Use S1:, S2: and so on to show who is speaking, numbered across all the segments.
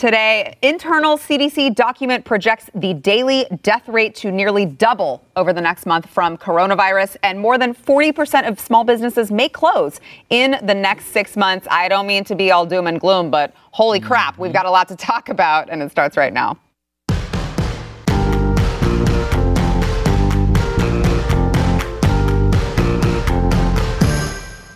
S1: Today, internal CDC document projects the daily death rate to nearly double over the next month from coronavirus, and more than 40% of small businesses may close in the next six months. I don't mean to be all doom and gloom, but holy crap, we've mm-hmm. got a lot to talk about, and it starts right now.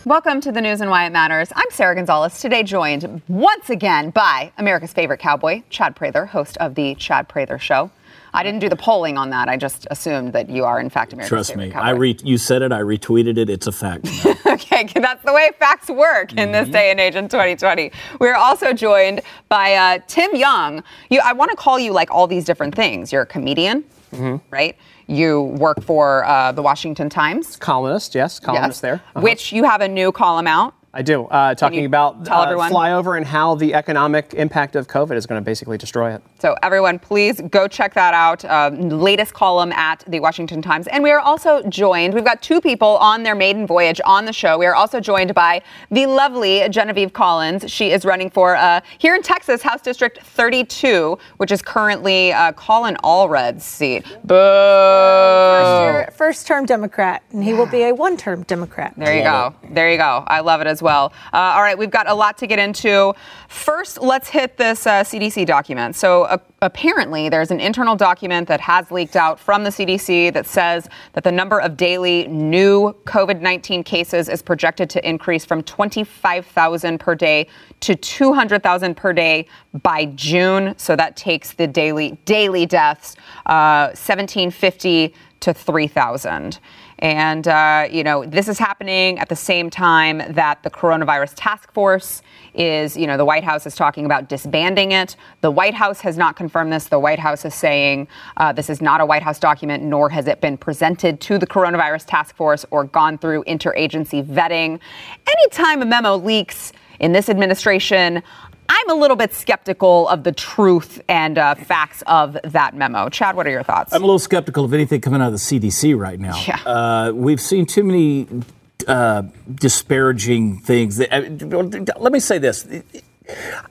S1: Welcome to the news and why it matters. I'm Sara Gonzales, today joined once again by America's favorite cowboy, Chad Prather, host of the Chad Prather Show. I didn't do the polling on that. I just assumed that you are, in fact, America's
S2: Trust me,
S1: cowboy.
S2: I re- you said it. I retweeted it. It's a fact.
S1: okay, that's the way facts work in
S2: Mm-hmm.
S1: this day and age in 2020. We're also joined by uh, Tim Young. You, I want to call you like all these different things. You're a comedian,
S3: Mm-hmm.
S1: right? You work for uh, the Washington Times.
S3: Columnist, yes, columnist
S1: Yes.
S3: there. Uh-huh.
S1: Which you have a new column out.
S3: I do. Uh, talking about
S1: tell
S3: uh,
S1: everyone?
S3: flyover and how the economic impact of COVID is going to basically destroy it.
S1: So, everyone, please go check that out. Um, latest column at the Washington Times. And we are also joined, we've got two people on their maiden voyage on the show. We are also joined by the lovely Genevieve Collins. She is running for, uh, here in Texas, House District 32, which is currently uh, Colin Allred's seat. Boo!
S4: First, first term Democrat, and he will be a one term Democrat.
S1: There you go. There you go. I love it as well. Uh, all right, we've got a lot to get into. First, let's hit this uh, CDC document. So, uh, apparently, there's an internal document that has leaked out from the CDC that says that the number of daily new COVID 19 cases is projected to increase from 25,000 per day to 200,000 per day by June. So, that takes the daily daily deaths uh, 1750 to 3,000. And, uh, you know, this is happening at the same time that the coronavirus task force is, you know, the White House is talking about disbanding it. The White House has not confirmed this. The White House is saying uh, this is not a White House document, nor has it been presented to the coronavirus task force or gone through interagency vetting. Anytime a memo leaks in this administration, I'm a little bit skeptical of the truth and uh, facts of that memo. Chad, what are your thoughts?
S2: I'm a little skeptical of anything coming out of the CDC right now.
S1: Yeah.
S2: Uh, we've seen too many uh, disparaging things. That, uh, let me say this.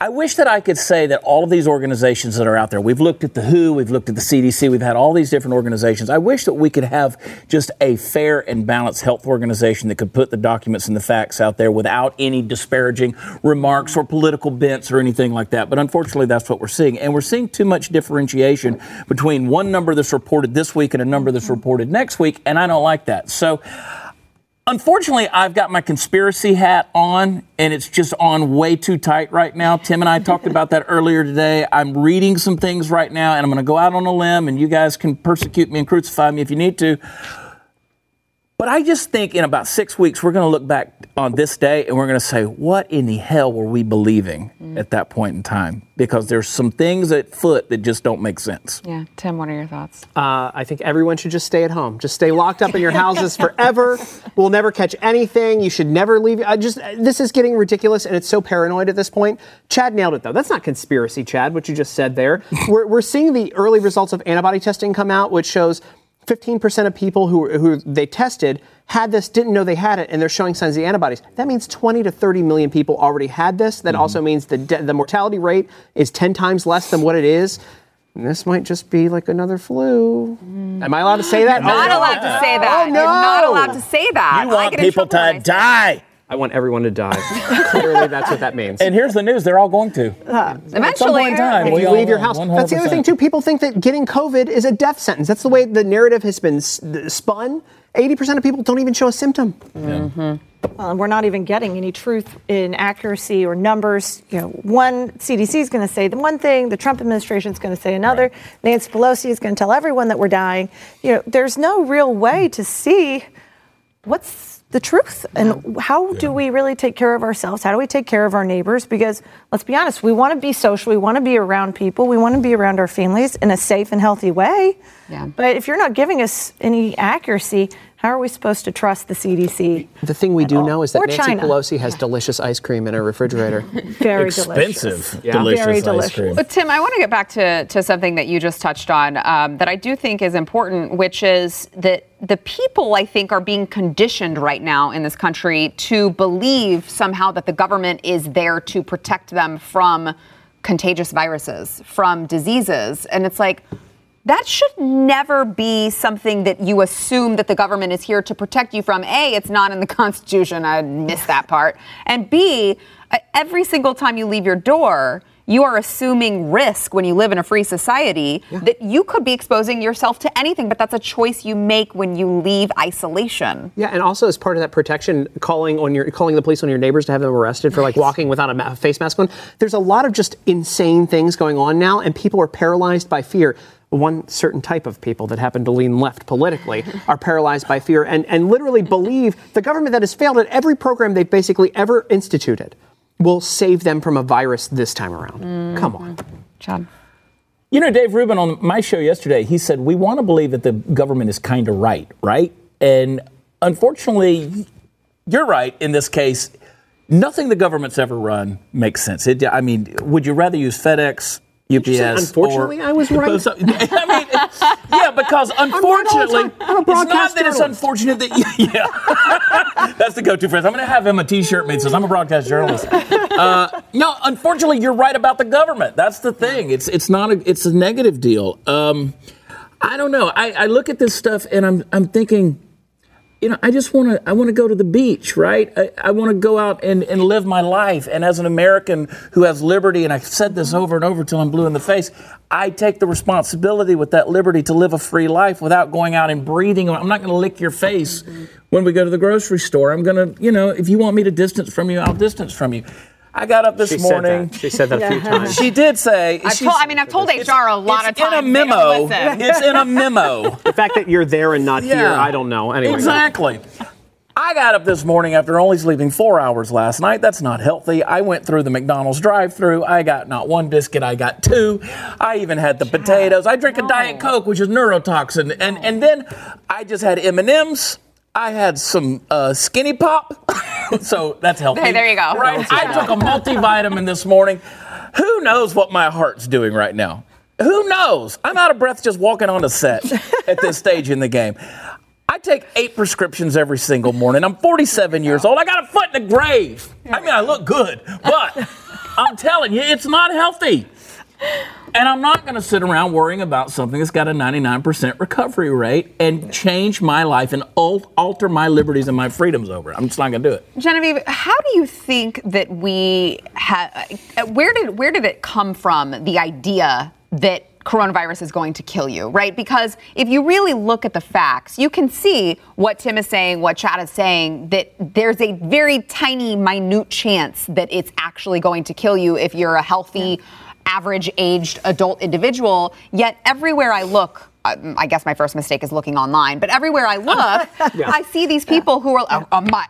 S2: I wish that I could say that all of these organizations that are out there, we've looked at the WHO, we've looked at the CDC, we've had all these different organizations. I wish that we could have just a fair and balanced health organization that could put the documents and the facts out there without any disparaging remarks or political bents or anything like that. But unfortunately, that's what we're seeing. And we're seeing too much differentiation between one number that's reported this week and a number that's reported next week. And I don't like that. So, Unfortunately, I've got my conspiracy hat on, and it's just on way too tight right now. Tim and I talked about that earlier today. I'm reading some things right now, and I'm going to go out on a limb, and you guys can persecute me and crucify me if you need to. But I just think in about six weeks, we're going to look back on this day and we're going to say, what in the hell were we believing at that point in time? Because there's some things at foot that just don't make sense.
S1: yeah, Tim, what are your thoughts?
S3: Uh, I think everyone should just stay at home. Just stay locked up in your houses forever. We'll never catch anything. You should never leave. I just this is getting ridiculous, and it's so paranoid at this point. Chad nailed it though. That's not conspiracy, Chad. What you just said there. we're, we're seeing the early results of antibody testing come out, which shows 15% of people who, who they tested had this, didn't know they had it, and they're showing signs of the antibodies. That means 20 to 30 million people already had this. That mm-hmm. also means the, de- the mortality rate is 10 times less than what it is. And this might just be like another flu. Mm. Am I allowed to say that?
S1: Not
S3: Oh,
S1: allowed to say oh, that.
S3: Oh, no.
S1: You're not allowed to say that.
S2: You want people
S1: trouble when I
S2: to
S1: say that.
S2: die.
S3: I want everyone to die. Clearly, that's what that means.
S2: And here's the news they're all going to. At some
S1: Eventually,
S2: point in time,
S3: if
S2: we
S3: you
S2: all
S3: leave your
S2: will,
S3: house. That's the other thing too. People think that getting COVID is a death sentence. That's the way the narrative has been spun. 80% of people don't even show a symptom. Yeah. Mm-hmm.
S4: Well, and we're not even getting any truth in accuracy or numbers. You know, one CDC is going to say the one thing, the Trump administration is going to say another. Nancy Pelosi is going to tell everyone that we're dying. You know, there's no real way to see what's the truth and how do we really take care of ourselves? How do we take care of our neighbors? Because let's be honest, we want to be social, we want to be around people, we want to be around our families in a safe and healthy way.
S1: Yeah.
S4: But if you're not giving us any accuracy, how are we supposed to trust the CDC?
S3: The thing we do know is that
S4: Or
S3: Nancy
S4: China.
S3: Pelosi has delicious ice cream in her refrigerator.
S4: Very delicious.
S2: Expensive,
S3: Yeah.
S2: delicious
S4: Very
S2: ice
S4: delicious.
S2: cream.
S1: But Tim, I want to get back to, to something that you just touched on um, that I do think is important, which is that the people, I think, are being conditioned right now in this country to believe somehow that the government is there to protect them from contagious viruses, from diseases. And it's like, that should never be something that you assume that the government is here to protect you from. A, it's not in the Constitution. I missed that part. And B, uh, every single time you leave your door, you are assuming risk when you live in a free society yeah. that you could be exposing yourself to anything, but that's a choice you make when you leave isolation.
S3: Yeah, and also as part of that protection, calling on your calling the police on your neighbors to have them arrested for like walking without a ma- face mask on. There's a lot of just insane things going on now, and people are paralyzed by fear one certain type of people that happen to lean left politically are paralyzed by fear and, and literally believe the government that has failed at every program they've basically ever instituted will save them from a virus this time around. Mm-hmm. Come on.
S1: Chad.
S2: You know, Dave Rubin on my show yesterday, he said, We want to believe that the government is kind of right, right? And unfortunately, you're right in this case. Nothing the government's ever run makes sense. It, I mean, would you rather use FedEx, UPS.
S3: Unfortunately, or, I was right.
S2: I mean, yeah, because unfortunately,
S3: right
S2: it's not that it's unfortunate that you, yeah, that's the go-to phrase. I'm going to have him a T-shirt made says I'm a broadcast journalist. Uh, no, unfortunately, you're right about the government. That's the thing. It's it's not a it's a negative deal. Um, I don't know. I, I look at this stuff and I'm I'm thinking you know, I just want to, I want to go to the beach, right? I, I want to go out and, and live my life. And as an American who has liberty, and I've said this over and over till I'm blue in the face, I take the responsibility with that liberty to live a free life without going out and breathing. I'm not going to lick your face when we go to the grocery store. I'm going to, you know, if you want me to distance from you, I'll distance from you. I got up this
S3: she
S2: morning.
S3: Said she said that a few times.
S2: She did say.
S1: I've told, I mean, I've told HR a lot of times.
S2: It's in a memo. It's in a memo.
S3: the fact that you're there and not yeah. here, I don't know. Anyway,
S2: exactly. I got up this morning after only sleeping four hours last night. That's not healthy. I went through the McDonald's drive-through. I got not one biscuit. I got two. I even had the potatoes. I drink no. a Diet Coke, which is neurotoxin, and and then I just had M and M's. I had some uh, Skinny Pop, so that's healthy.
S1: Hey, there you go.
S2: Right. I took a multivitamin this morning. Who knows what my heart's doing right now? Who knows? I'm out of breath just walking on a set at this stage in the game. I take eight prescriptions every single morning. I'm 47 years old. I got a foot in the grave. I mean, I look good, but I'm telling you, it's not healthy. And I'm not going to sit around worrying about something that's got a 99% recovery rate and change my life and alter my liberties and my freedoms over it. I'm just not going to do it.
S1: Genevieve, how do you think that we have? Where did where did it come from? The idea that coronavirus is going to kill you, right? Because if you really look at the facts, you can see what Tim is saying, what Chad is saying, that there's a very tiny, minute chance that it's actually going to kill you if you're a healthy. Yeah average aged adult individual. Yet everywhere I look, um, I guess my first mistake is looking online, but everywhere I look, yeah. I see these people who are, oh, oh, my,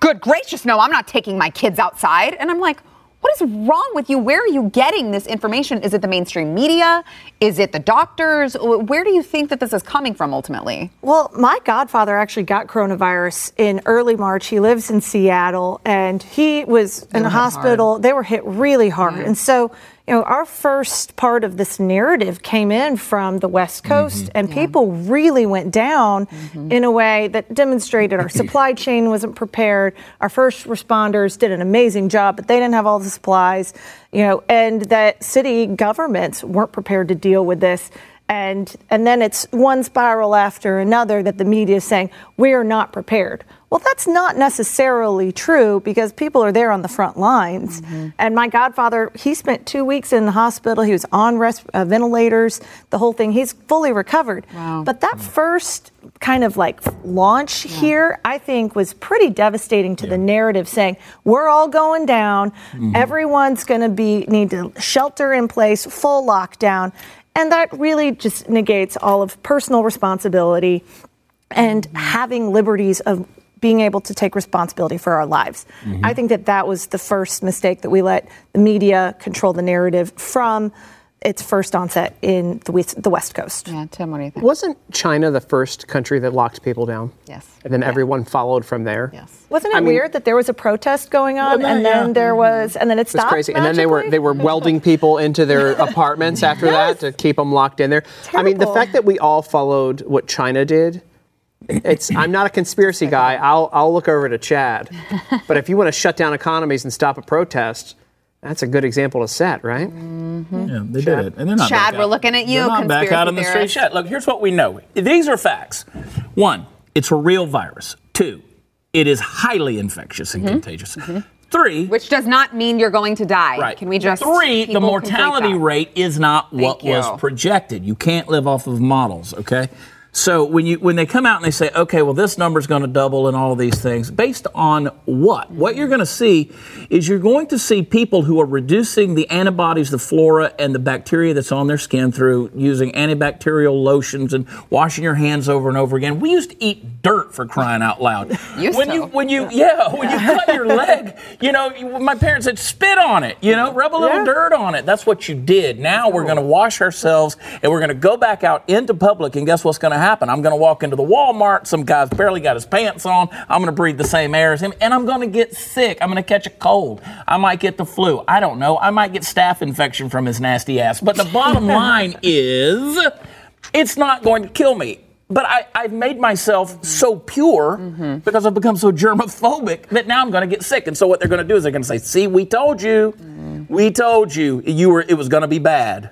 S1: good gracious, no, I'm not taking my kids outside. And I'm like, what is wrong with you? Where are you getting this information? Is it the mainstream media? Is it the doctors? Where do you think that this is coming from ultimately?
S4: Well, my godfather actually got coronavirus in early March. He lives in Seattle and he was in a hospital. Hard. They were hit really hard. Mm-hmm. And so you know, our first part of this narrative came in from the West mm-hmm. Coast, mm-hmm. and yeah. people really went down mm-hmm. in a way that demonstrated our supply chain wasn't prepared. Our first responders did an amazing job, but they didn't have all the supplies, you know, and that city governments weren't prepared to deal with this and and then it's one spiral after another that the media is saying we're not prepared. Well, that's not necessarily true because people are there on the front lines. Mm-hmm. And my godfather, he spent two weeks in the hospital. He was on res- uh, ventilators, the whole thing. He's fully recovered.
S1: Wow.
S4: But that first kind of like launch yeah. here, I think, was pretty devastating to yeah. the narrative, saying we're all going down. Mm-hmm. Everyone's going to be need to shelter in place, full lockdown. And that really just negates all of personal responsibility and mm-hmm. having liberties of being able to take responsibility for our lives. Mm-hmm. I think that that was the first mistake that we let the media control the narrative from its first onset in the West, the West Coast.
S1: Yeah, Tim, what do you think?
S3: Wasn't China the first country that locked people down?
S1: Yes.
S3: And then
S1: yeah.
S3: everyone followed from there.
S1: Yes.
S4: Wasn't it I weird mean, that there was a protest going on and then yeah. there was and then it stopped?
S3: It was crazy. And then they were they were welding people into their apartments after yes. that to keep them locked in there.
S4: Terrible.
S3: I mean, the fact that we all followed what China did it's I'm not a conspiracy guy. I'll I'll look over to Chad. But if you want to shut down economies and stop a protest, That's a good example to set, right?
S2: Yeah, they did it. And they're not
S1: Chad, we're
S2: out.
S1: looking at you,
S2: They're not back out on the street
S1: conspiracy
S2: yet. Look, here's what we know. These are facts. One, it's a real virus. Two, it is highly infectious and contagious. Three,
S1: Mm-hmm. Which does not mean you're going to die.
S2: Right.
S1: Can we just
S2: three? The mortality rate is not what
S1: Thank
S2: was
S1: you.
S2: projected. You can't live off of models. Okay. So when you when they come out and they say, okay, well this number is going to double and all of these things, based on what? What you're going to see is you're going to see people who are reducing the antibodies, the flora, and the bacteria that's on their skin through using antibacterial lotions and washing your hands over and over again. We used to eat dirt for crying out loud.
S1: Used
S2: when
S1: to.
S2: you when you yeah when you cut your leg, you know my parents said spit on it. You know, rub a little
S3: Yeah.
S2: dirt on it. That's what you did. Now we're going to wash ourselves and we're going to go back out into public. And guess what's going to happen? I'm going to walk into the Walmart. Some guy's barely got his pants on. I'm going to breathe the same air as him, and I'm going to get sick. I'm going to catch a cold. I might get the flu. I don't know. I might get staph infection from his nasty ass. But the bottom line is, it's not going to kill me. But I, I've made myself so pure mm-hmm. because I've become so germophobic that now I'm going to get sick. And so what they're going to do is they're going to say, "See, we told you, mm. we told you, you were it was going to be bad."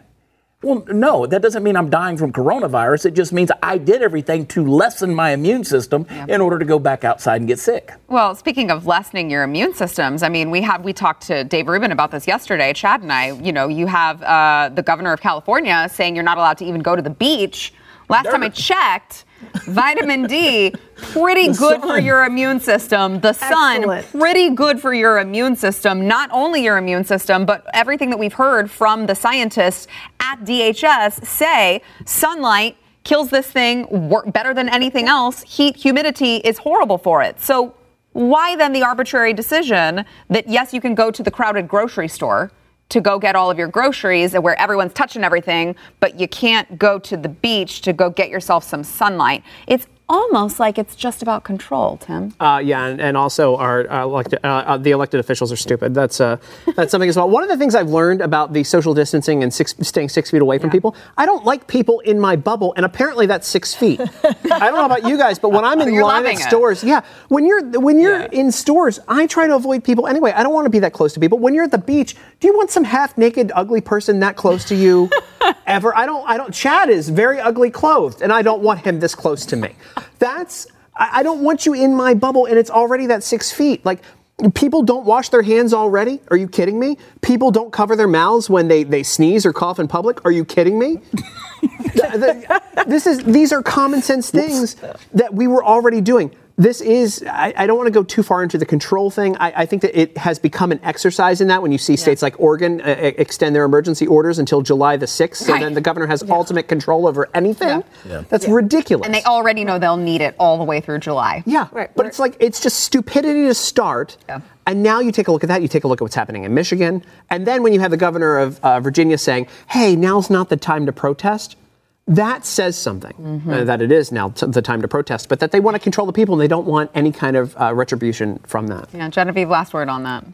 S2: Well, no, that doesn't mean I'm dying from coronavirus. It just means I did everything to lessen my immune system in order to go back outside and get sick.
S1: Well, speaking of lessening your immune systems, I mean, we have we talked to Dave Rubin about this yesterday. Chad and I, you know, you have uh, the governor of California saying you're not allowed to even go to the beach. Last time I checked, vitamin D pretty good for your immune system. The sun
S4: Excellent.
S1: pretty good for your immune system. Not only your immune system, but everything that we've heard from the scientists at DHS say sunlight kills this thing better than anything else. Heat, humidity is horrible for it. So why then the arbitrary decision that yes, you can go to the crowded grocery store to go get all of your groceries and where everyone's touching everything, but you can't go to the beach to go get yourself some sunlight. It's almost like it's just about control, Tim.
S3: Uh, yeah, and, and also our uh, elected, uh, uh, the elected officials are stupid. That's uh, that's something as well. One of the things I've learned about the social distancing and six, staying six feet away from people, I don't like people in my bubble, and apparently that's six feet. I don't know about you guys, but when I'm in line at
S1: loving it.
S3: stores, yeah, when you're when you're
S2: Yeah.
S3: in stores, I try to avoid people anyway. I don't want to be that close to people. When you're at the beach, do you want some half-naked, ugly person that close to you? Ever? I don't. I don't. Chad is very ugly clothed, and I don't want him this close to me. That's. I I don't want you in my bubble, and it's already that six feet. Like people don't wash their hands already. Are you kidding me? People don't cover their mouths when they they sneeze or cough in public. Are you kidding me? Th- th- this is these are common sense things that we were already doing. This is I, I don't want to go too far into the control thing. I, I think that it has become an exercise in that when you see states like Oregon uh, extend their emergency orders until July the sixth, so
S1: Right.
S3: then the governor has ultimate control over anything. Yeah. That's ridiculous.
S1: And they already know they'll need it all the way through July.
S3: Yeah,
S4: Right,
S3: but
S4: we're-
S3: it's like it's just stupidity to start.
S1: Yeah.
S3: And now you take a look at that. You take a look at what's happening in Michigan, and then when you have the governor of uh, Virginia saying, "Hey, now's not the time to protest," that says something.
S1: Mm-hmm.
S3: Uh, that it is now t- the time to protest, but that they want to control the people and they don't want any kind of uh, retribution from that.
S1: Yeah, Genevieve, last word on that.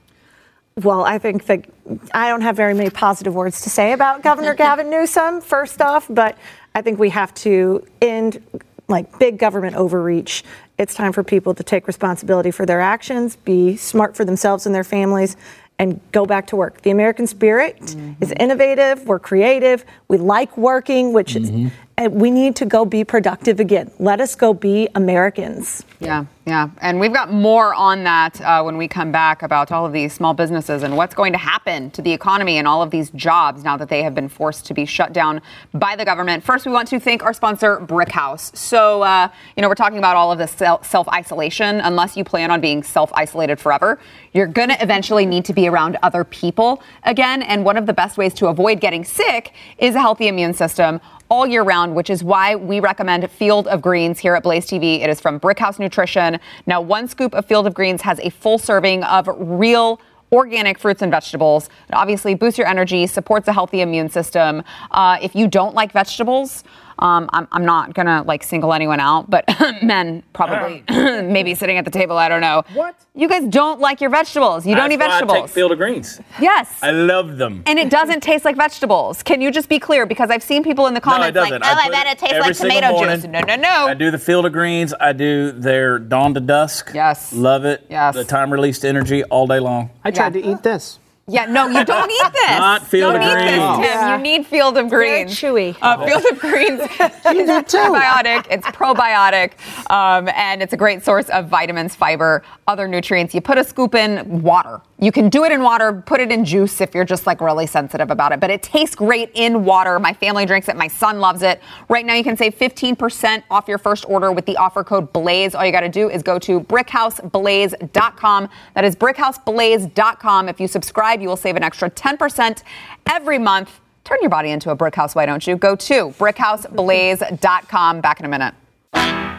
S4: Well, I think that I don't have very many positive words to say about Governor Gavin Newsom, first off, but I think we have to end like big government overreach. It's time for people to take responsibility for their actions, be smart for themselves and their families, and go back to work. The American spirit is mm-hmm. innovative, we're creative, we like working, which is, and we need to go be productive again. Let us go be Americans.
S1: Yeah, yeah. And we've got more on that uh, when we come back about all of these small businesses and what's going to happen to the economy and all of these jobs now that they have been forced to be shut down by the government. First, we want to thank our sponsor, Brickhouse. So, uh, you know, we're talking about all of this self isolation. Unless you plan on being self isolated forever, you're going to eventually need to be around other people again. And one of the best ways to avoid getting sick is a healthy immune system all year round, which is why we recommend Field of Greens here at Blaze TV. It is from Brickhouse Nutrition. Now, one scoop of Field of Greens has a full serving of real organic fruits and vegetables. It obviously boosts your energy, supports a healthy immune system. Uh, if you don't like vegetables, um, I'm, I'm not gonna like single anyone out, but men probably maybe sitting at the table. I don't know.
S2: What?
S1: You guys don't like your vegetables. You don't eat
S2: That's why I
S1: vegetables.
S2: take Field of Greens.
S1: yes.
S2: I love them.
S1: and it doesn't taste like vegetables. Can you just be clear? Because I've seen people in the
S2: No, it
S1: comments like, "Oh, I,
S2: put
S1: bet it tastes like tomato
S2: morning.
S1: juice." No, no, no.
S2: I do the Field of Greens. I do their dawn to dusk.
S1: Yes.
S2: Love it.
S1: Yes.
S2: The time released energy all day long.
S3: I tried
S1: Yeah.
S3: to eat this.
S1: Yeah, no, you don't eat this.
S2: Not Field
S1: don't
S2: of
S1: need
S2: Greens.
S1: this, Tim.
S4: Yeah.
S1: You need Field of
S4: Very
S1: Greens.
S4: chewy.
S1: Uh, Field of Greens is prebiotic. It's probiotic, um, and it's a great source of vitamins, fiber, other nutrients. You put a scoop in water. You can do it in water. Put it in juice if you're just like really sensitive about it. But it tastes great in water. My family drinks it. My son loves it. Right now, you can save 15% off your first order with the offer code Blaze. All you got to do is go to BrickHouseBlaze.com. That is BrickHouseBlaze.com. If you subscribe, you will save an extra 10% every month. Turn your body into a brick house, why don't you? Go to BrickHouseBlaze.com. Back in a minute.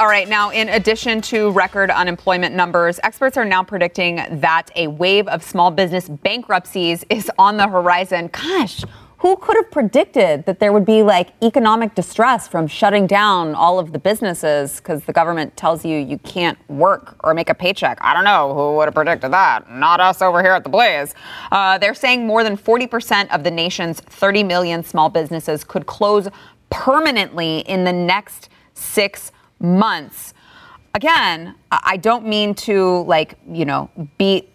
S1: All right, now, in addition to record unemployment numbers, experts are now predicting that a wave of small business bankruptcies is on the horizon. Gosh, who could have predicted that there would be like economic distress from shutting down all of the businesses because the government tells you you can't work or make a paycheck? I don't know who would have predicted that. Not us over here at the Blaze. Uh, they're saying more than 40% of the nation's 30 million small businesses could close permanently in the next six months. Again, I don't mean to like, you know, beat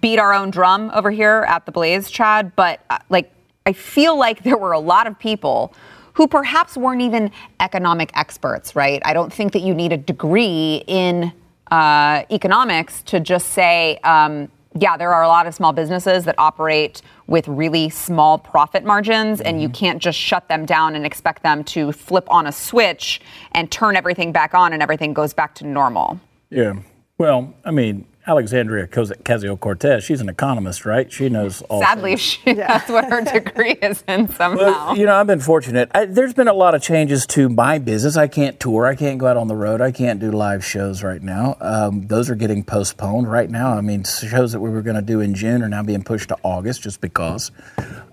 S1: beat our own drum over here at the Blaze, Chad, but uh, like I feel like there were a lot of people who perhaps weren't even economic experts, right? I don't think that you need a degree in uh, economics to just say, um, yeah, there are a lot of small businesses that operate with really small profit margins, and you mm-hmm. can't just shut them down and expect them to flip on a switch and turn everything back on and everything goes back to normal.
S2: Yeah. Well, I mean, Alexandria Ocasio Cortez, she's an economist, right? She knows all.
S1: Sadly,
S2: things.
S1: she, that's what her degree is in somehow.
S2: Well, you know, I've been fortunate. I, there's been a lot of changes to my business. I can't tour. I can't go out on the road. I can't do live shows right now. Um, those are getting postponed right now. I mean, shows that we were going to do in June are now being pushed to August just because.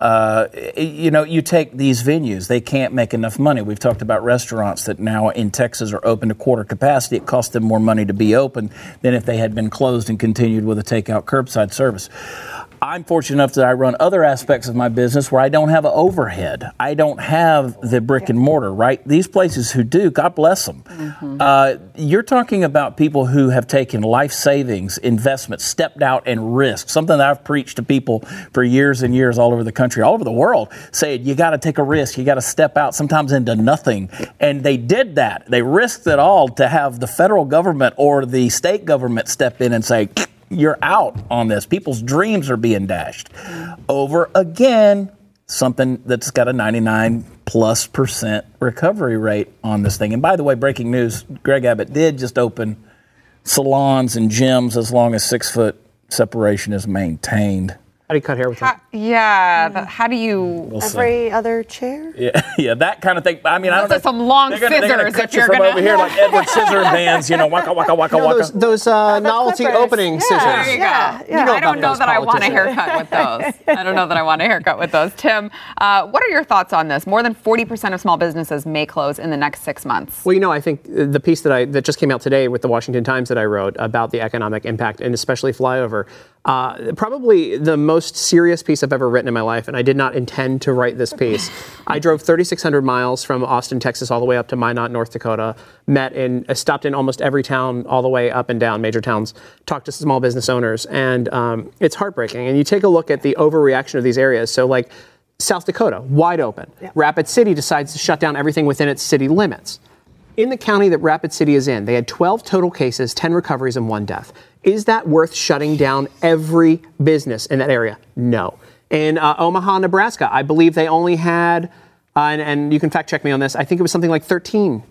S2: Uh, you know, you take these venues, they can't make enough money. We've talked about restaurants that now in Texas are open to quarter capacity. It costs them more money to be open than if they had been closed and continued with a takeout curbside service. I'm fortunate enough that I run other aspects of my business where I don't have an overhead. I don't have the brick and mortar, right? These places who do, God bless them. Uh, you're talking about people who have taken life savings, investments, stepped out and risked, something that I've preached to people for years and years all over the country, all over the world, saying you got to take a risk, you got to step out sometimes into nothing. And they did that. They risked it all to have the federal government or the state government step in and say, you're out on this. People's dreams are being dashed over again. Something that's got a 99 plus percent recovery rate on this thing. And by the way, breaking news: Greg Abbott did just open salons and gyms as long as six foot separation is maintained.
S3: How do you cut hair with that?
S1: yeah, but how do you?
S2: We'll see.
S4: Every other chair?
S2: Yeah, yeah, that kind of thing. I mean, I don't
S1: Those
S2: know.
S1: some long
S2: they're gonna, they're gonna
S1: scissors
S2: cut
S1: if
S2: you
S1: you're
S2: from
S1: gonna-
S2: over here like Edward Scissorhands, you know, waka waka waka
S3: You know,
S2: waka.
S3: those those uh, novelty
S4: clippers.
S3: opening
S4: Yeah.
S3: scissors.
S1: There you go.
S4: Yeah, yeah.
S3: You know
S1: I don't know that I want a haircut with those. I don't know that I want a haircut with those. Tim, uh, what are your thoughts on this? More than 40% of small businesses may close in the next six months.
S3: Well, you know, I think the piece that I that just came out today with the Washington Times that I wrote about the economic impact and especially flyover, uh, probably the most serious piece I've ever written in my life, and I did not intend to write this piece. I drove 3,600 miles from Austin, Texas, all the way up to Minot, North Dakota. Met in, uh, stopped in almost every town, all the way up and down major towns. Talked to small business owners, and um, it's heartbreaking. And you take a look at the overreaction of these areas. So, like. South Dakota, wide open. Rapid City decides to shut down everything within its city limits. In the county that Rapid City is in, they had 12 total cases, 10 recoveries, and one death. Is that worth shutting down every business in that area? No. In uh, Omaha, Nebraska, I believe they only had, uh, and, and you can fact check me on this, I think it was something like 13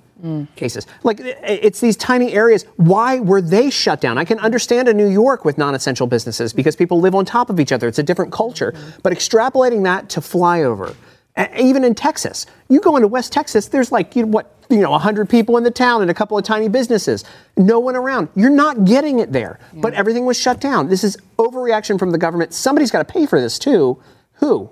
S3: cases. Like, it's these tiny areas. Why were they shut down? I can understand in New York with non essential businesses because people live on top of each other. It's a different culture. But extrapolating that to flyover, even in Texas, you go into West Texas, there's like, you know, what, you know, 100 people in the town and a couple of tiny businesses. No one around. You're not getting it there. But everything was shut down. This is overreaction from the government. Somebody's got to pay for this too. Who?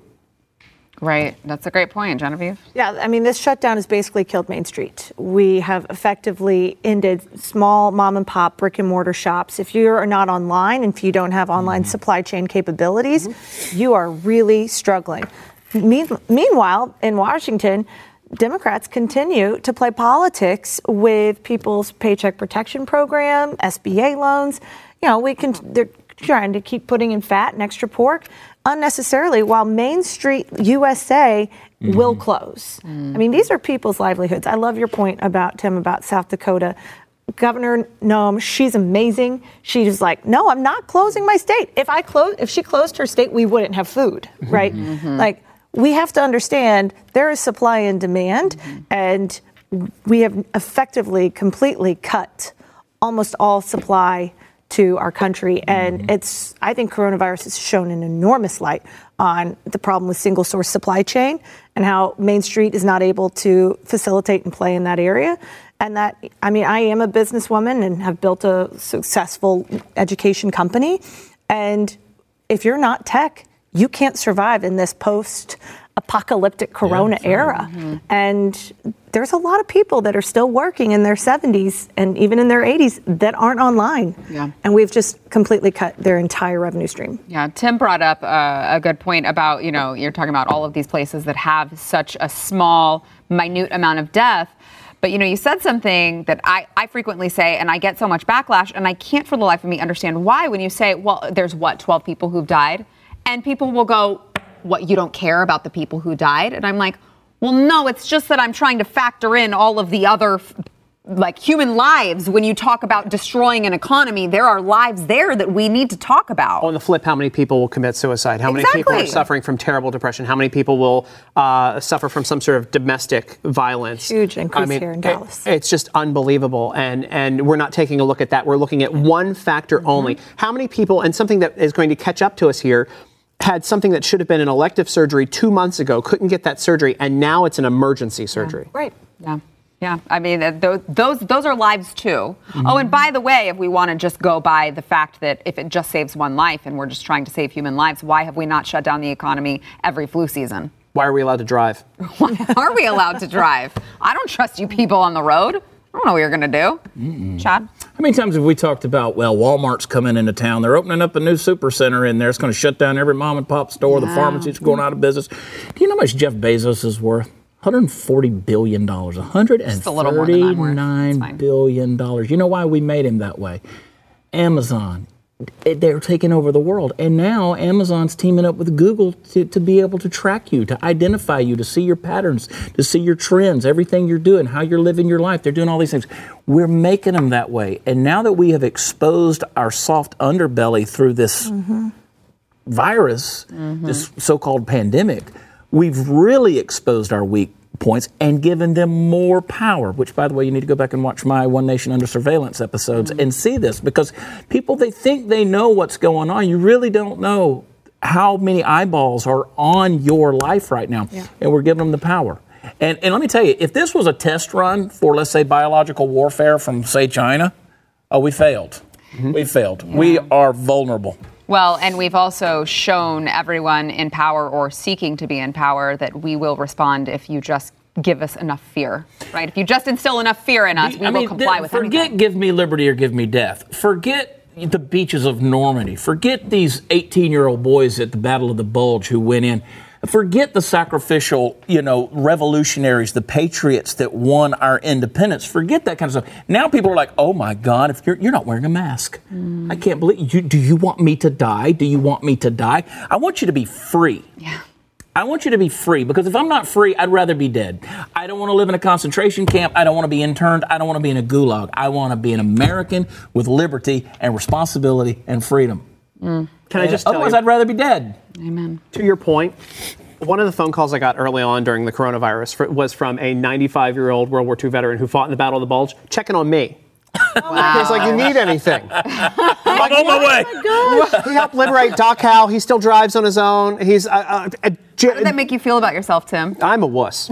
S1: Right. That's a great point, Genevieve.
S4: Yeah, I mean, this shutdown has basically killed Main Street. We have effectively ended small mom and pop brick and mortar shops. If you are not online and if you don't have online mm-hmm. supply chain capabilities, mm-hmm. you are really struggling. Mean- meanwhile, in Washington, Democrats continue to play politics with people's paycheck protection program, SBA loans. You know, we can they're trying to keep putting in fat and extra pork unnecessarily while Main Street USA will mm-hmm. close. Mm. I mean, these are people's livelihoods. I love your point about Tim about South Dakota. Governor Noem, she's amazing. She's like, no, I'm not closing my state. If I close, if she closed her state, we wouldn't have food, right? Mm-hmm. Like, we have to understand there is supply and demand, and we have effectively, completely cut almost all supply to our country. And mm-hmm. it's, I think coronavirus has shown an enormous light on the problem with single source supply chain and how Main Street is not able to facilitate and play in that area. And that, I mean, I am a businesswoman and have built a successful education company. And if you're not tech, you can't survive in this post apocalyptic corona era. And there's a lot of people that are still working in their 70s and even in their 80s that aren't online.
S1: Yeah.
S4: And we've just completely cut their entire revenue stream.
S1: Yeah, Tim brought up uh, a good point about, you know, you're talking about all of these places that have such a small, minute amount of death. But, you know, you said something that I, I frequently say, and I get so much backlash, and I can't for the life of me understand why when you say, well, there's what, 12 people who've died? And people will go, what, you don't care about the people who died? And I'm like, well, no, it's just that I'm trying to factor in all of the other like human lives when you talk about destroying an economy there are lives there that we need to talk about
S3: On the flip, how many people will commit suicide? How many people are suffering from terrible depression? How many people will uh, suffer from some sort of domestic violence?
S4: Huge increase here in
S3: it-
S4: Dallas.
S3: it's just unbelievable, and and we're not taking a look at that. We're looking at one factor
S4: Mm-hmm.
S3: only. How many people, and something that is going to catch up to us here. Had something that should have been an elective surgery two months ago, couldn't get that surgery, and now it's an emergency surgery.
S4: Right.
S1: Yeah. Yeah, I mean those those those are lives too. Mm-hmm. Oh, and by the way, if we want to just go by the fact that if it just saves one life and we're just trying to save human lives, why have we not shut down the economy every flu season?
S3: Why are we allowed to drive?
S1: Why are we allowed to drive? I don't trust you people on the road. I don't know what you're going to do. Chad?
S2: How many times have we talked about, well, Walmart's coming into town. They're opening up a new super center in there. It's going to shut down every mom and pop store. The pharmacy's going out of business. Do you know how much Jeff Bezos is worth? $140 billion.
S1: a little more than I'm worth. It's
S2: $139
S1: fine.
S2: billion dollars. You know why we made him that way? Amazon. They're taking over the world. And now Amazon's teaming up with Google to, to be able to track you, to identify you, to see your patterns, to see your trends, everything you're doing, how you're living your life. They're doing all these things. We're making them that way. And now that we have exposed our soft underbelly through this mm-hmm. virus, this mm-hmm. so called pandemic, we've really exposed our weak points and given them more power. Which, by the way, you need to go back and watch my One Nation Under Surveillance episodes mm-hmm. and see this because people, they think they know what's going on. You really don't know how many eyeballs are on your life right now. And we're giving them the power. And, and let me tell you, if this was a test run for, let's say, biological warfare from, say, China, oh, we failed. Mm-hmm. We failed. We are vulnerable.
S1: Well, and we've also shown everyone in power or seeking to be in power that we will respond if you just give us enough fear, right? If you just instill enough fear in us, we
S2: I
S1: will
S2: mean,
S1: comply
S2: th-
S1: with
S2: forget
S1: anything.
S2: Forget give me liberty or give me death. Forget the beaches of Normandy. Forget these 18 year old boys at the Battle of the Bulge who went in. Forget the sacrificial, you know, revolutionaries, the patriots that won our independence. Forget that kind of stuff. Now people are like, "Oh my God, if you're you're not wearing a mask,
S1: Mm.
S2: I can't believe you. Do you want me to die? Do you want me to die? I want you to be free.
S1: Yeah.
S2: I want you to be free because if I'm not free, I'd rather be dead. I don't want to live in a concentration camp. I don't want to be interned. I don't want to be in a gulag. I want to be an American with liberty and responsibility and freedom.
S3: Can I just tell
S2: Otherwise,
S3: you?
S2: I'd rather be dead.
S1: Amen.
S3: to your point, one of the phone calls I got early on during the coronavirus fr- was from a 95 year old World War II veteran who fought in the Battle of the Bulge, checking on me. He's like, you need anything?
S2: I'm on my way.
S3: he helped liberate Dachau. He still drives on his own. He's. Uh, uh, uh,
S1: How did that make you feel about yourself, Tim?
S3: I'm a wuss.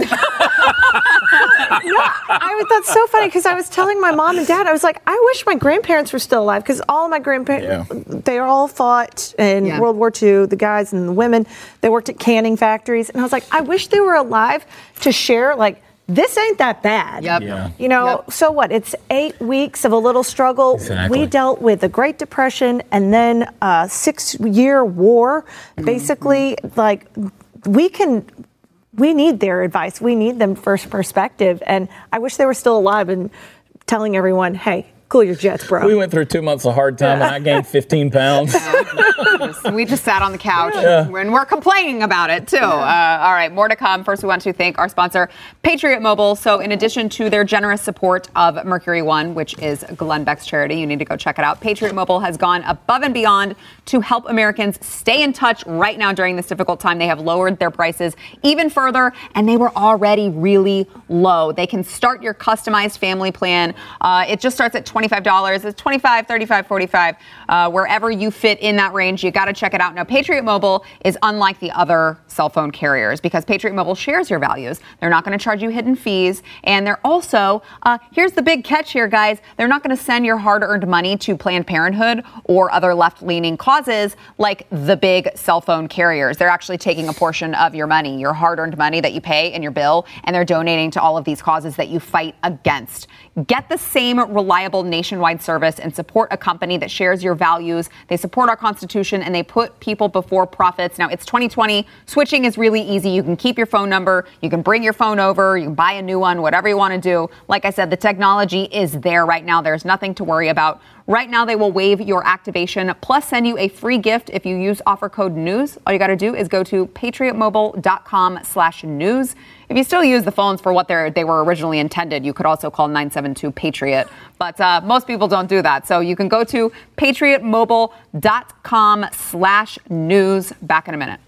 S4: I was, that's so funny because I was telling my mom and dad, I was like, I wish my grandparents were still alive because all my grandparents, they all fought in
S1: Yeah.
S4: World War II, the guys and the women. They worked at canning factories. And I was like, I wish they were alive to share, like, this ain't that bad.
S1: Yep.
S2: Yeah.
S4: You know,
S1: Yep.
S4: so what? It's eight weeks of a little struggle.
S2: Exactly.
S4: We dealt with the Great Depression and then a six year war. Basically, like, we can we need their advice. We need them first perspective. And I wish they were still alive and telling everyone, hey, cool your jets, bro.
S2: We went through two months of hard time, and I gained 15 pounds.
S1: we just sat on the couch and we're complaining about it too. Uh, all right, more to come. First, we want to thank our sponsor, Patriot Mobile. So, in addition to their generous support of Mercury One, which is Glenn Beck's charity, you need to go check it out. Patriot Mobile has gone above and beyond to help Americans stay in touch right now during this difficult time. They have lowered their prices even further, and they were already really low. They can start your customized family plan. Uh, it just starts at $25. It's $25, $35, 45, uh, wherever you fit in that range. You got to check it out. Now, Patriot Mobile is unlike the other cell phone carriers because Patriot Mobile shares your values. They're not going to charge you hidden fees. And they're also, uh, here's the big catch here, guys. They're not going to send your hard earned money to Planned Parenthood or other left leaning causes like the big cell phone carriers. They're actually taking a portion of your money, your hard earned money that you pay in your bill, and they're donating to all of these causes that you fight against. Get the same reliable nationwide service and support a company that shares your values. They support our Constitution and they put people before profits. Now, it's 2020. Switching is really easy. You can keep your phone number, you can bring your phone over, you can buy a new one, whatever you want to do. Like I said, the technology is there right now. There's nothing to worry about. Right now, they will waive your activation plus send you a free gift if you use offer code NEWS. All you got to do is go to patriotmobile.com slash news. If you still use the phones for what they were originally intended, you could also call 972 Patriot. But uh, most people don't do that. So you can go to patriotmobile.com slash news. Back in a minute.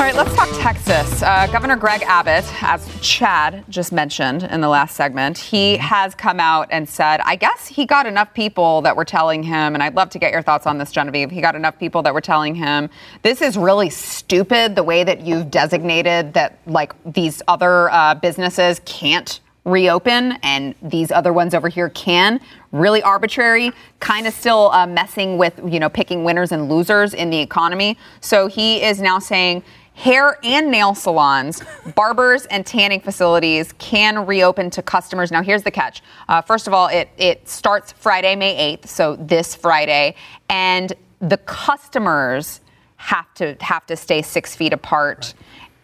S1: All right, let's talk Texas. Uh, Governor Greg Abbott, as Chad just mentioned in the last segment, he has come out and said, I guess he got enough people that were telling him, and I'd love to get your thoughts on this, Genevieve. He got enough people that were telling him, this is really stupid the way that you've designated that, like, these other uh, businesses can't reopen and these other ones over here can really arbitrary kind of still uh, messing with you know picking winners and losers in the economy so he is now saying hair and nail salons, barbers and tanning facilities can reopen to customers. Now, here's the catch. Uh, first of all, it, it starts Friday, May 8th, so this Friday, and the customers have to have to stay six feet apart,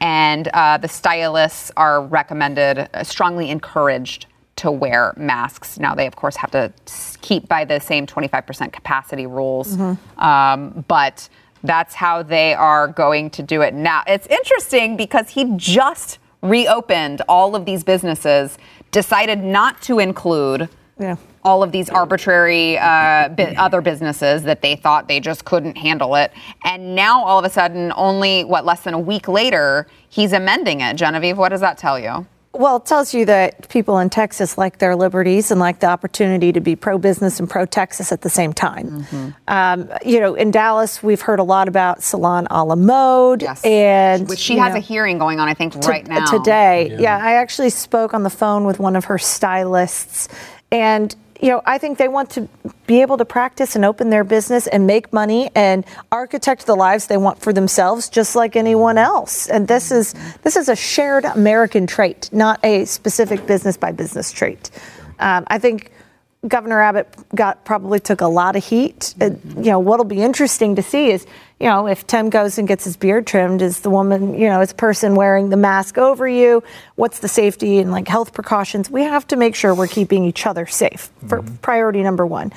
S1: and uh, the stylists are recommended, uh, strongly encouraged to wear masks. Now, they of course have to keep by the same 25% capacity rules, mm-hmm. um, but that's how they are going to do it now. It's interesting because he just reopened all of these businesses, decided not to include yeah. all of these arbitrary uh, bi- other businesses that they thought they just couldn't handle it. And now all of a sudden, only what, less than a week later, he's amending it. Genevieve, what does that tell you?
S4: Well, it tells you that people in Texas like their liberties and like the opportunity to be pro business and pro Texas at the same time. Mm-hmm. Um, you know, in Dallas, we've heard a lot about Salon a la mode.
S1: Yes.
S4: And
S1: Which she has know, a hearing going on, I think,
S4: to,
S1: right now.
S4: Today. Yeah. yeah, I actually spoke on the phone with one of her stylists. And you know, I think they want to be able to practice and open their business and make money and architect the lives they want for themselves, just like anyone else. And this is this is a shared American trait, not a specific business by business trait. Um, I think Governor Abbott got probably took a lot of heat. Uh, you know, what'll be interesting to see is, you know, if Tim goes and gets his beard trimmed, is the woman, you know, is person wearing the mask over you? What's the safety and like health precautions? We have to make sure we're keeping each other safe for mm-hmm. priority number one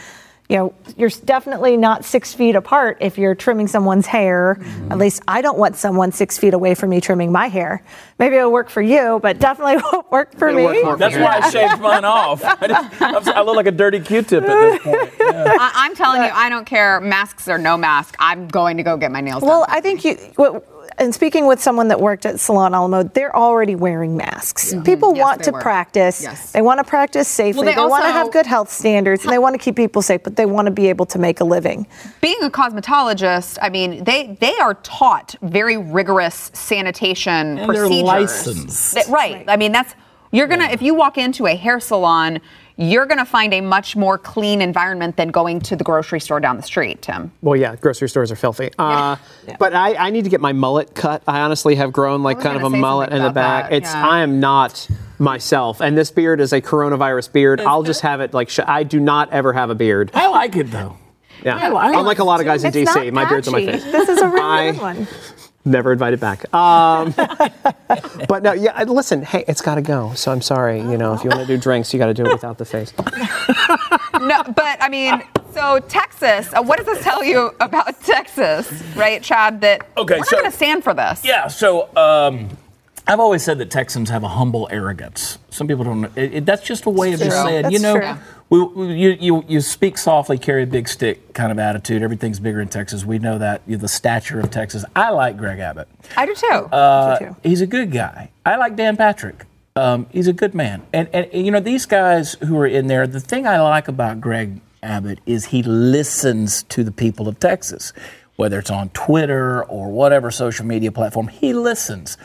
S4: you know, you're definitely not six feet apart if you're trimming someone's hair. Mm-hmm. At least I don't want someone six feet away from me trimming my hair. Maybe it'll work for you, but definitely won't work for it'll me.
S2: Work That's why I shaved mine off. I, just, I, look like a dirty Q-tip at this point.
S1: Yeah. I, am telling you, I don't care, masks or no mask. I'm going to go get my nails
S4: well,
S1: done.
S4: Well, I think you. What, and speaking with someone that worked at Salon a la mode, they're already wearing masks. Yeah. People mm-hmm. yes, want to were. practice. Yes. They want to practice safely. Well, they, they want to have good health standards and they want to keep people safe, but they want to be able to make a living.
S1: Being a cosmetologist, I mean, they they are taught very rigorous sanitation
S2: and
S1: procedures.
S2: They're licensed.
S1: They, right. right. I mean, that's you're gonna yeah. if you walk into a hair salon you're going to find a much more clean environment than going to the grocery store down the street, Tim.
S3: Well, yeah, grocery stores are filthy. Uh, yeah. But I, I, need to get my mullet cut. I honestly have grown like kind of a mullet in the back. That. It's yeah. I am not myself, and this beard is a coronavirus beard. Is I'll it? just have it like sh- I do not ever have a beard.
S2: I like it though.
S3: Yeah.
S2: I like-
S3: Unlike a lot of guys in DC, my beard's on my face.
S4: This is a really
S3: I-
S4: good one.
S3: Never invited back. Um, but no, yeah. Listen, hey, it's got to go. So I'm sorry. You know, if you want to do drinks, you got to do it without the face.
S1: No, but I mean, so Texas. Uh, what does this tell you about Texas, right, Chad? That
S2: Okay,
S1: we're not
S2: so-
S1: going to stand for this.
S2: Yeah, so um, I've always said that Texans have a humble arrogance. Some people don't. It, it, that's just a way of just saying,
S4: That's
S2: you know, we, we, you, you you speak softly, carry a big stick kind of attitude. Everything's bigger in Texas. We know that. You the stature of Texas. I like Greg Abbott.
S1: I do too.
S2: Uh,
S4: too.
S2: he's a good guy. I like Dan Patrick. Um, he's a good man. And, and, you know, these guys who are in there, the thing I like about Greg Abbott is he listens to the people of Texas, whether it's on Twitter or whatever social media platform, he listens.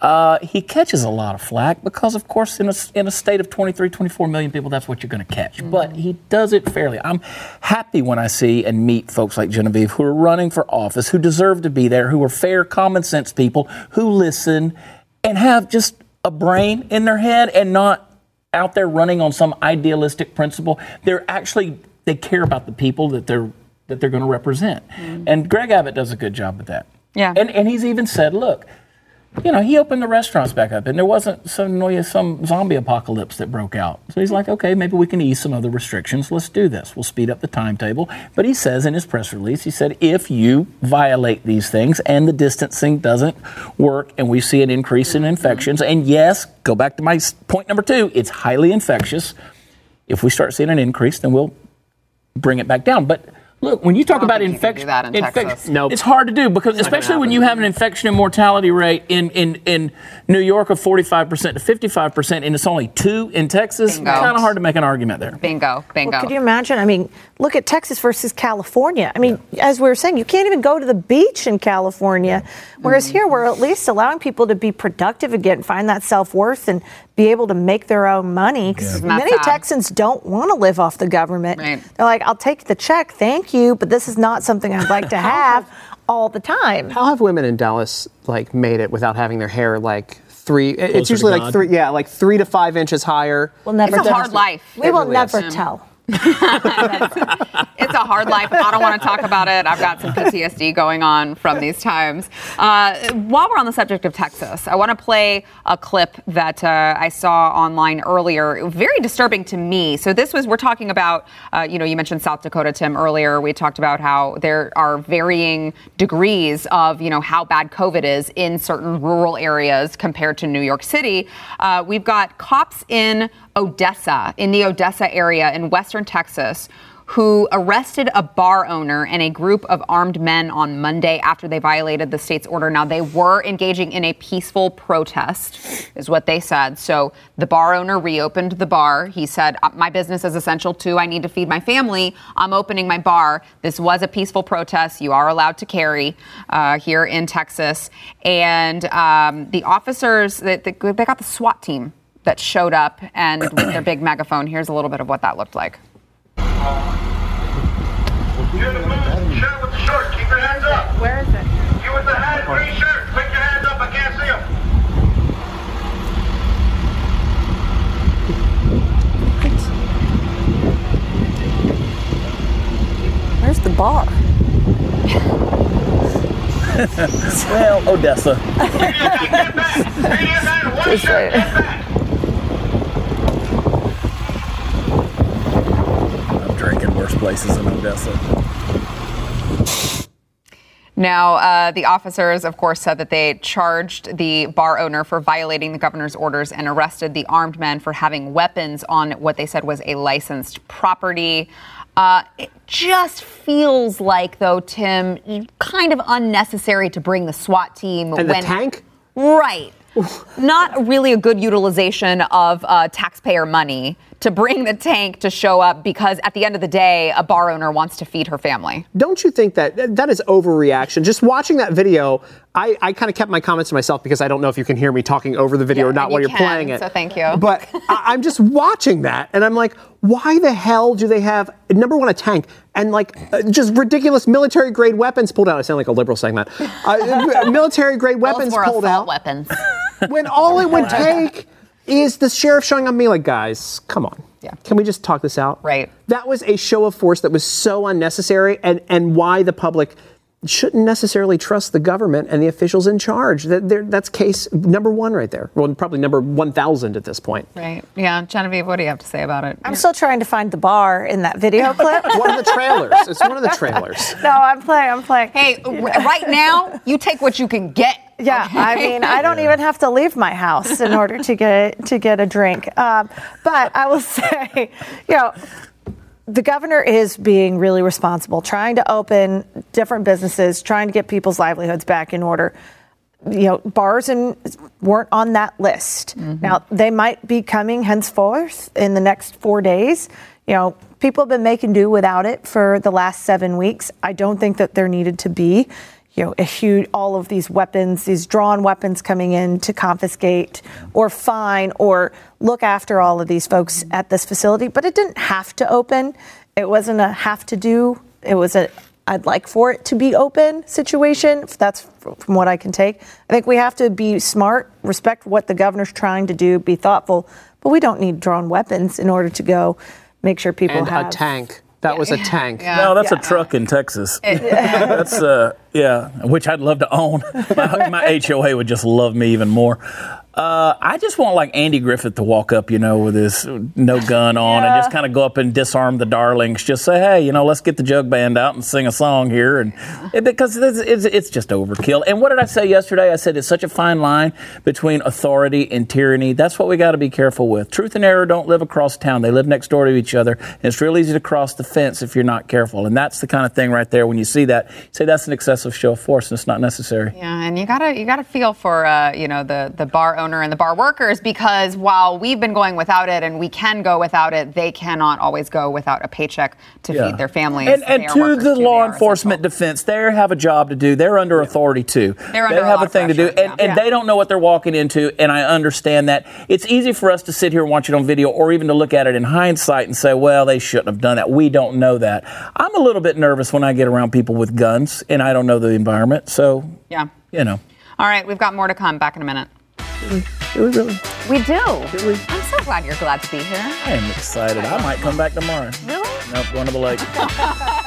S2: Uh, he catches a lot of flack because, of course, in a, in a state of 23, 24 million people, that's what you're going to catch. But he does it fairly. I'm happy when I see and meet folks like Genevieve who are running for office, who deserve to be there, who are fair, common sense people, who listen and have just a brain in their head and not out there running on some idealistic principle. They're actually they care about the people that they're that they're going to represent. And Greg Abbott does a good job with that.
S1: Yeah.
S2: And and he's even said, look, you know, he opened the restaurants back up, and there wasn't some some zombie apocalypse that broke out. So he's like, okay, maybe we can ease some other restrictions. Let's do this. We'll speed up the timetable. But he says in his press release, he said, if you violate these things and the distancing doesn't work, and we see an increase in infections, and yes, go back to my point number two, it's highly infectious. If we start seeing an increase, then we'll bring it back down. But look, when you talk about
S1: think you can do
S2: infection,
S1: that in Texas.
S3: Nope.
S2: it's hard to do because especially when you have an infection and mortality rate in, in, in New York of 45% to 55%, and it's only two in Texas.
S1: Bingo.
S2: Kind of hard to make an argument there.
S1: bingo, bingo.
S4: Well, could you imagine? I mean, look at Texas versus California. I mean, as we were saying, you can't even go to the beach in California. Whereas here, we're at least allowing people to be productive again, find that self worth, and be able to make their own money. 'Cause
S1: Isn't that
S4: many
S1: sad?
S4: Texans don't want to live off the government.
S1: Right.
S4: They're like, I'll take the check, thank you, but this is not something I'd like to have all the time.
S3: How have women in Dallas like made it without having their hair like three?
S2: Closer
S3: It's usually like three, yeah, like three to five inches higher.
S4: We'll never
S1: It's a hard life.
S4: We
S3: It
S4: will
S3: really
S4: never
S3: is.
S4: tell.
S1: It's a hard life. I don't want to talk about it. I've got some PTSD going on from these times. Uh, while we're on the subject of Texas, I want to play a clip that uh, I saw online earlier. Very disturbing to me. So this was we're talking about. Uh, you know, you mentioned South Dakota, Tim. Earlier, we talked about how there are varying degrees of you know how bad COVID is in certain rural areas compared to New York City. Uh, we've got cops in Odessa, in the Odessa area in western Texas, who arrested a bar owner and a group of armed men on Monday after they violated the state's order. Now, they were engaging in a peaceful protest, is what they said. So the bar owner reopened the bar. He said, "Uh, My business is essential too. I need to feed my family. I'm opening my bar. This was a peaceful protest. You are allowed to carry uh, here in Texas. And um, the officers, they, they they got the SWAT team that showed up and with their big megaphone. Here's a little bit of what that looked like.
S5: The blue shirt with the short. Keep your hands up.
S4: Where is it?
S5: You with the hat, green shirt. Put your hands up. I can't see them.
S4: Where's the bar?
S2: Well, Odessa.
S5: Get back. Media man, one shirt. Get back.
S2: I'm drinking worse places than Odessa.
S1: Now, uh, the officers, of course, said that they charged the bar owner for violating the governor's orders and arrested the armed men for having weapons on what they said was a licensed property. Uh, it just feels like, though, Tim, kind of unnecessary to bring the SWAT team
S3: And the
S1: when
S3: tank?
S1: Right. Not really a good utilization of uh, taxpayer money to bring the tank to show up because at the end of the day, a bar owner wants to feed her family.
S3: Don't you think that that is overreaction? Just watching that video, I, I kind of kept my comments to myself because I don't know if you can hear me talking over the video
S1: Yeah,
S3: or not while
S1: you
S3: you're
S1: can,
S3: playing it.
S1: so thank you.
S3: But I, I'm just watching that and I'm like, why the hell do they have number one a tank and like uh, just ridiculous military grade weapons pulled out? I sound like a liberal saying that. Uh, military grade weapons pulled
S1: assault
S3: out
S1: weapons.
S3: when all it would take is the sheriff showing up and being like, guys, come on.
S1: Yeah.
S3: Can we just talk this out?
S1: Right.
S3: That was a show of force that was so unnecessary, and and why the public shouldn't necessarily trust the government and the officials in charge. That they're- that's case number one right there. Well, probably number one thousand at this point.
S1: Right. Yeah. Genevieve, what do you have to say about it?
S4: I'm still trying to find the bar in that video clip.
S3: One of the trailers. It's one of the trailers.
S4: no, I'm playing. I'm playing.
S1: Hey, r- right now, you take what you can get.
S4: Yeah, I mean, I don't even have to leave my house in order to get to get a drink. Um, but I will say, you know, the governor is being really responsible, trying to open different businesses, trying to get people's livelihoods back in order. You know, bars and weren't on that list. Now they might be coming henceforth in the next four days. You know, people have been making do without it for the last seven weeks. I don't think that there needed to be you know, a huge, all of these weapons, these drawn weapons coming in to confiscate or fine or look after all of these folks at this facility. But it didn't have to open. It wasn't a have to do. It was a I'd like for it to be open situation. That's from what I can take. I think we have to be smart, respect what the governor's trying to do, be thoughtful, but we don't need drawn weapons in order to go make sure people
S3: And
S4: have
S3: a tank. That was a tank.
S2: No, that's
S4: Yeah.
S2: a truck in Texas. that's uh, yeah, which I'd love to own. My, my HOA would just love me even more. Uh, I just want like Andy Griffith to walk up, you know, with his no gun on and just kind of go up and disarm the darlings. Just say, hey, you know, let's get the jug band out and sing a song here, and it- because it's, it's, it's just overkill. And what did I say yesterday? I said it's such a fine line between authority and tyranny. That's what we got to be careful with. Truth and error don't live across town; they live next door to each other, and it's real easy to cross the fence if you're not careful. And that's the kind of thing right there. When you see that, you say that's an excessive show of force, and it's not necessary.
S1: Yeah, and you gotta you gotta feel for uh, you know the the bar owner and the bar workers because while we've been going without it and we can go without it, they cannot always go without a paycheck to
S2: Yeah.
S1: feed their families.
S2: And, and to
S1: workers
S2: the
S1: too.
S2: Law enforcement
S1: essential.
S2: defense, they have a job to do. They're under authority too.
S1: They're under
S2: they
S1: a
S2: have a
S1: of
S2: thing to do, and,
S1: yeah.
S2: and they don't know what they're walking into. And I understand that. It's easy for us to sit here and watch it on video, or even to look at it in hindsight and say, "Well, they shouldn't have done that." We don't know that. I'm a little bit nervous when I get around people with guns, and I don't know the environment. So,
S1: Yeah.
S2: you know.
S1: All right, we've got more to come. Back in a minute.
S3: Really-
S1: We do. I'm so glad you're glad to be here.
S2: I am excited. I might come back tomorrow.
S1: Really?
S2: Nope, going to the lake.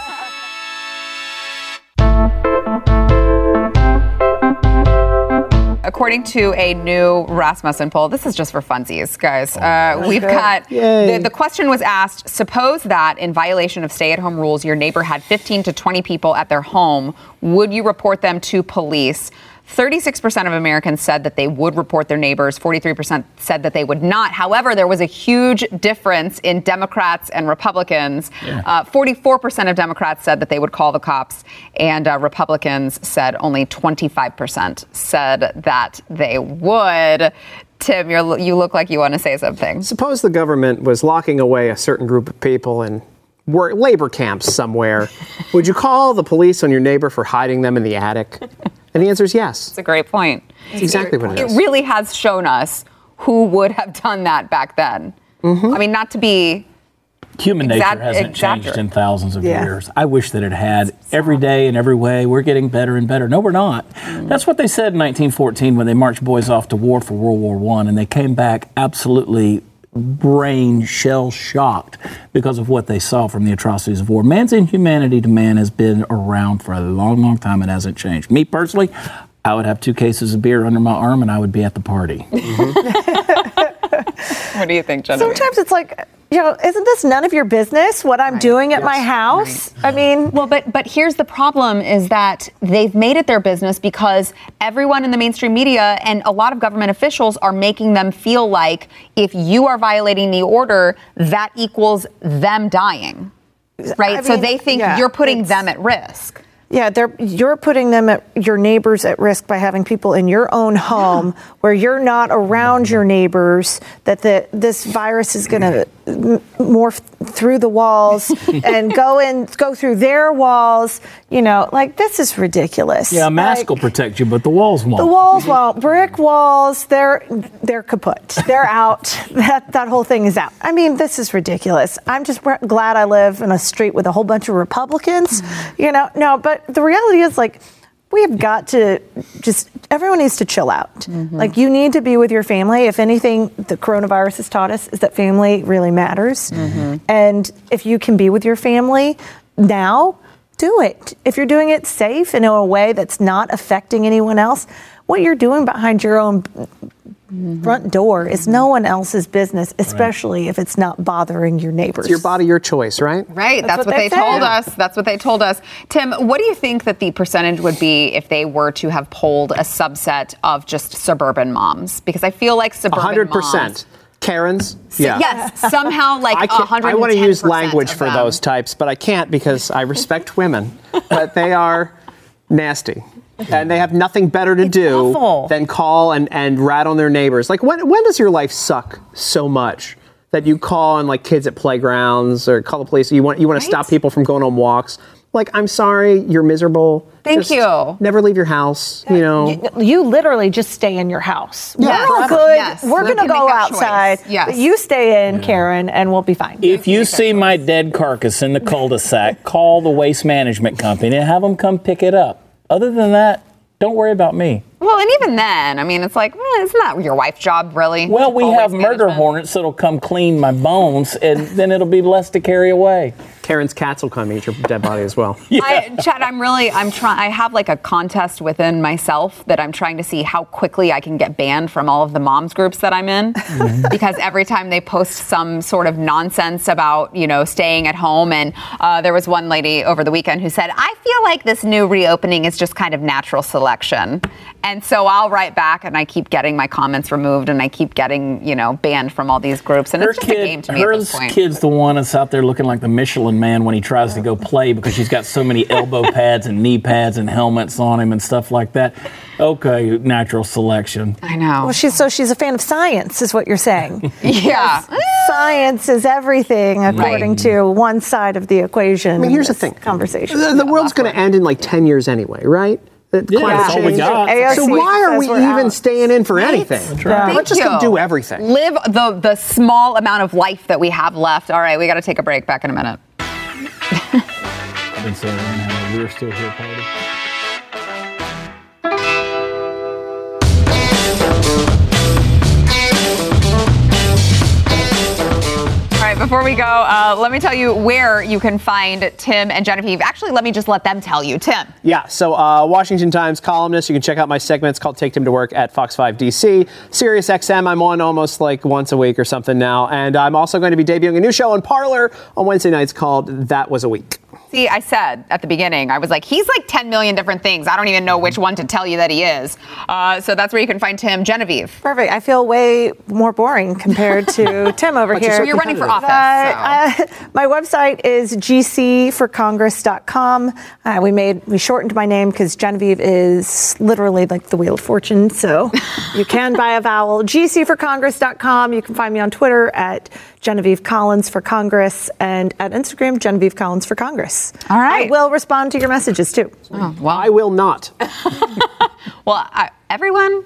S1: According to a new Rasmussen poll, this is just for funsies, guys. Uh, we've got the, the question was asked suppose that in violation of stay at home rules, your neighbor had 15 to 20 people at their home, would you report them to police? 36% of Americans said that they would report their neighbors. 43% said that they would not. However, there was a huge difference in Democrats and Republicans. Uh, 44% of Democrats said that they would call the cops, and uh, Republicans said only 25% said that they would. Tim, you're, you look like you want to say something.
S3: Suppose the government was locking away a certain group of people in work, labor camps somewhere. Would you call the police on your neighbor for hiding them in the attic? And the answer is yes.
S1: It's a great point.
S3: That's exactly what it
S1: It
S3: is.
S1: really has shown us who would have done that back then. Mm-hmm. I mean, not to be
S2: Human nature
S1: Exact-
S2: hasn't changed in thousands of
S4: Yeah.
S2: years. I wish that it had. Every day in every way, we're getting better and better. No, we're not. Mm. That's what they said in 1914 when they marched boys off to war for World War One, and they came back absolutely brain shell shocked because of what they saw from the atrocities of war. Man's inhumanity to man has been around for a long, long time. It hasn't changed. Me personally. I would have two cases of beer under my arm and I would be at the party.
S1: What do you think, Genevieve?
S4: Sometimes it's like, you know, isn't this none of your business what I'm doing at my
S3: Yes.
S4: house? I mean,
S1: Well, but but here's the problem: is that they've made it their business because everyone in the mainstream media and a lot of government officials are making them feel like if you are violating the order, that equals them dying, right?
S4: I
S1: so
S4: mean,
S1: they think
S4: yeah,
S1: you're putting them at risk.
S4: Yeah, they're, you're putting them at your neighbors at risk by having people in your own home where you're not around your neighbors. That the this virus is going to morph through the walls and go in, go through their walls. You know, like this is ridiculous.
S2: Yeah, a mask
S4: Like,
S2: will protect you, but the walls won't.
S4: the walls won't. Brick walls, they're they're kaput. They're out. That that whole thing is out. I mean, this is ridiculous. I'm just glad I live in a street with a whole bunch of Republicans. Mm. You know, no, but the reality is like we have got to just everyone needs to chill out.
S1: Mm-hmm.
S4: Like you need to be with your family. If anything, the coronavirus has taught us is that family really matters.
S1: Mm-hmm.
S4: And if you can be with your family now, do it. If you're doing it safe and in a way that's not affecting anyone else, what you're doing behind your own Mm-hmm. front door is mm-hmm. no one else's business, especially if it's not bothering your neighbors.
S3: It's your body, your choice, right?
S1: Right, that's,
S4: That's
S1: what,
S4: what
S1: they,
S4: they
S1: told us. That's what they told us. Tim, what do you think that the percentage would be if they were to have polled a subset of just suburban moms? Because I feel like suburban
S3: hundred
S1: moms.
S3: percent. Karens. Yeah.
S1: Yes, somehow like
S3: I, can't, I want to use language for those types, but I can't because I respect women. But they are nasty. And they have nothing better to do
S4: awful.
S3: than call and, and rat on their neighbors. Like, when, when does your life suck so much that you call on like kids at playgrounds or call the police? You want you want to stop people from going on walks. Like, I'm sorry, you're miserable.
S1: Thank
S3: Just
S1: you.
S3: Never leave your house. Uh, you know.
S4: You, you literally just stay in your house.
S3: Yeah,
S4: We're all good.
S1: Yes,
S4: We're
S1: we
S4: going to go
S1: make that choice.
S4: outside.
S1: Yes.
S4: You stay in, Karen, and we'll be fine.
S2: If you see my dead carcass in the cul-de-sac, call the waste management company and have them come pick it up. Other than that, don't worry about me.
S1: Well, and even then, I mean, it's like, well, isn't that your wife's job, really?
S2: Well, we
S1: Always
S2: have murder
S1: management.
S2: hornets that'll come clean my bones, and then it'll be less to carry away.
S3: Karen's cats will come eat your dead body as well.
S1: I, Chad, I'm really, I'm trying. I have like a contest within myself that I'm trying to see how quickly I can get banned from all of the moms groups that I'm in, because every time they post some sort of nonsense about, you know, staying at home, and uh, there was one lady over the weekend who said, "I feel like this new reopening is just kind of natural selection," and so I'll write back, and I keep getting my comments removed, and I keep getting, you know, banned from all these groups, and
S2: Her
S1: it's just a game to me at this point.
S2: kid's the one that's out there looking like the Michelin man when he tries to go play because she's got so many elbow pads and knee pads and helmets on him and stuff like that. Okay, natural selection.
S1: I know.
S4: Well, she's so she's a fan of science, is what you're saying.
S1: yeah.
S4: science is everything, according
S1: Right.
S4: to one side of the equation.
S3: I mean, here's the thing.
S4: Conversation.
S3: The, the world's going to end in like 10 years anyway, right? The
S2: Yeah, that's all we got.
S4: AOC
S3: So why are we even
S4: out.
S3: staying in for anything?
S1: Thank
S3: Let's just go
S1: you.
S3: do everything.
S1: Live the the small amount of life that we have left. All right, we got to take a break. Back in a minute.
S2: I've been saying a We're Still Here party.
S1: Before we go, uh, let me tell you where you can find Tim and Genevieve. Actually, let me just let them tell you. Tim.
S3: Yeah, so uh, Washington Times columnist. You can check out my segments called Take Tim to Work at Fox 5 DC. Sirius XM, I'm on almost like once a week or something now. And I'm also going to be debuting a new show on Parler on Wednesday nights called That Was a Week.
S1: See, I said at the beginning, I was like, he's like 10 million different things. I don't even know which one to tell you that he is. Uh, so that's where you can find Tim. Genevieve.
S4: Perfect. I feel way more boring compared to Tim over here.
S3: so
S1: You're running for office. so.
S4: Uh, uh, my website is gcforcongress.com. Uh, we made we shortened my name because Genevieve is literally like the wheel of fortune. So you can buy a vowel. gcforcongress.com. You can find me on Twitter at Genevieve Collins for Congress and at Instagram Genevieve Collins for Congress.
S1: All right.
S4: I will respond to your messages too.
S3: Oh, well, I will not.
S1: Well, I, everyone,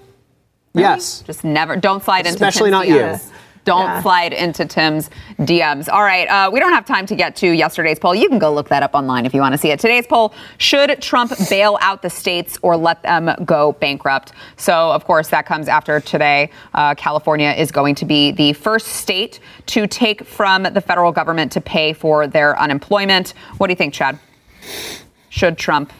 S3: Yes.
S1: just never, don't slide into
S3: Especially
S1: Tim's
S3: not you.
S1: Don't
S4: Yeah.
S1: slide into Tim's DMs. All right, uh, we don't have time to get to yesterday's poll. You can go look that up online if you want to see it. Today's poll Should Trump bail out the states or let them go bankrupt? So, of course, that comes after today. Uh, California is going to be the first state to take from the federal government to pay for their unemployment. What do you think, Chad? Should Trump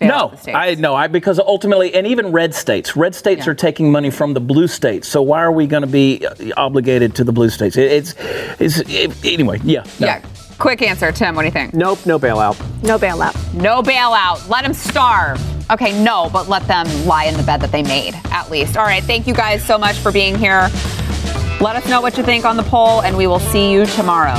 S2: No. I no, I because ultimately, and even red states, red states
S1: Yeah.
S2: are taking money from the blue states. So why are we going to be uh, obligated to the blue states? It, it's, it's it, anyway. Yeah. no.
S1: Yeah. Quick answer, Tim. What do you think?
S3: Nope, no bailout.
S4: No bailout.
S1: No bailout. Let them starve. Okay, no, but let them lie in the bed that they made, at least. All right, thank you guys so much for being here. Let us know what you think on the poll, and we will see you tomorrow.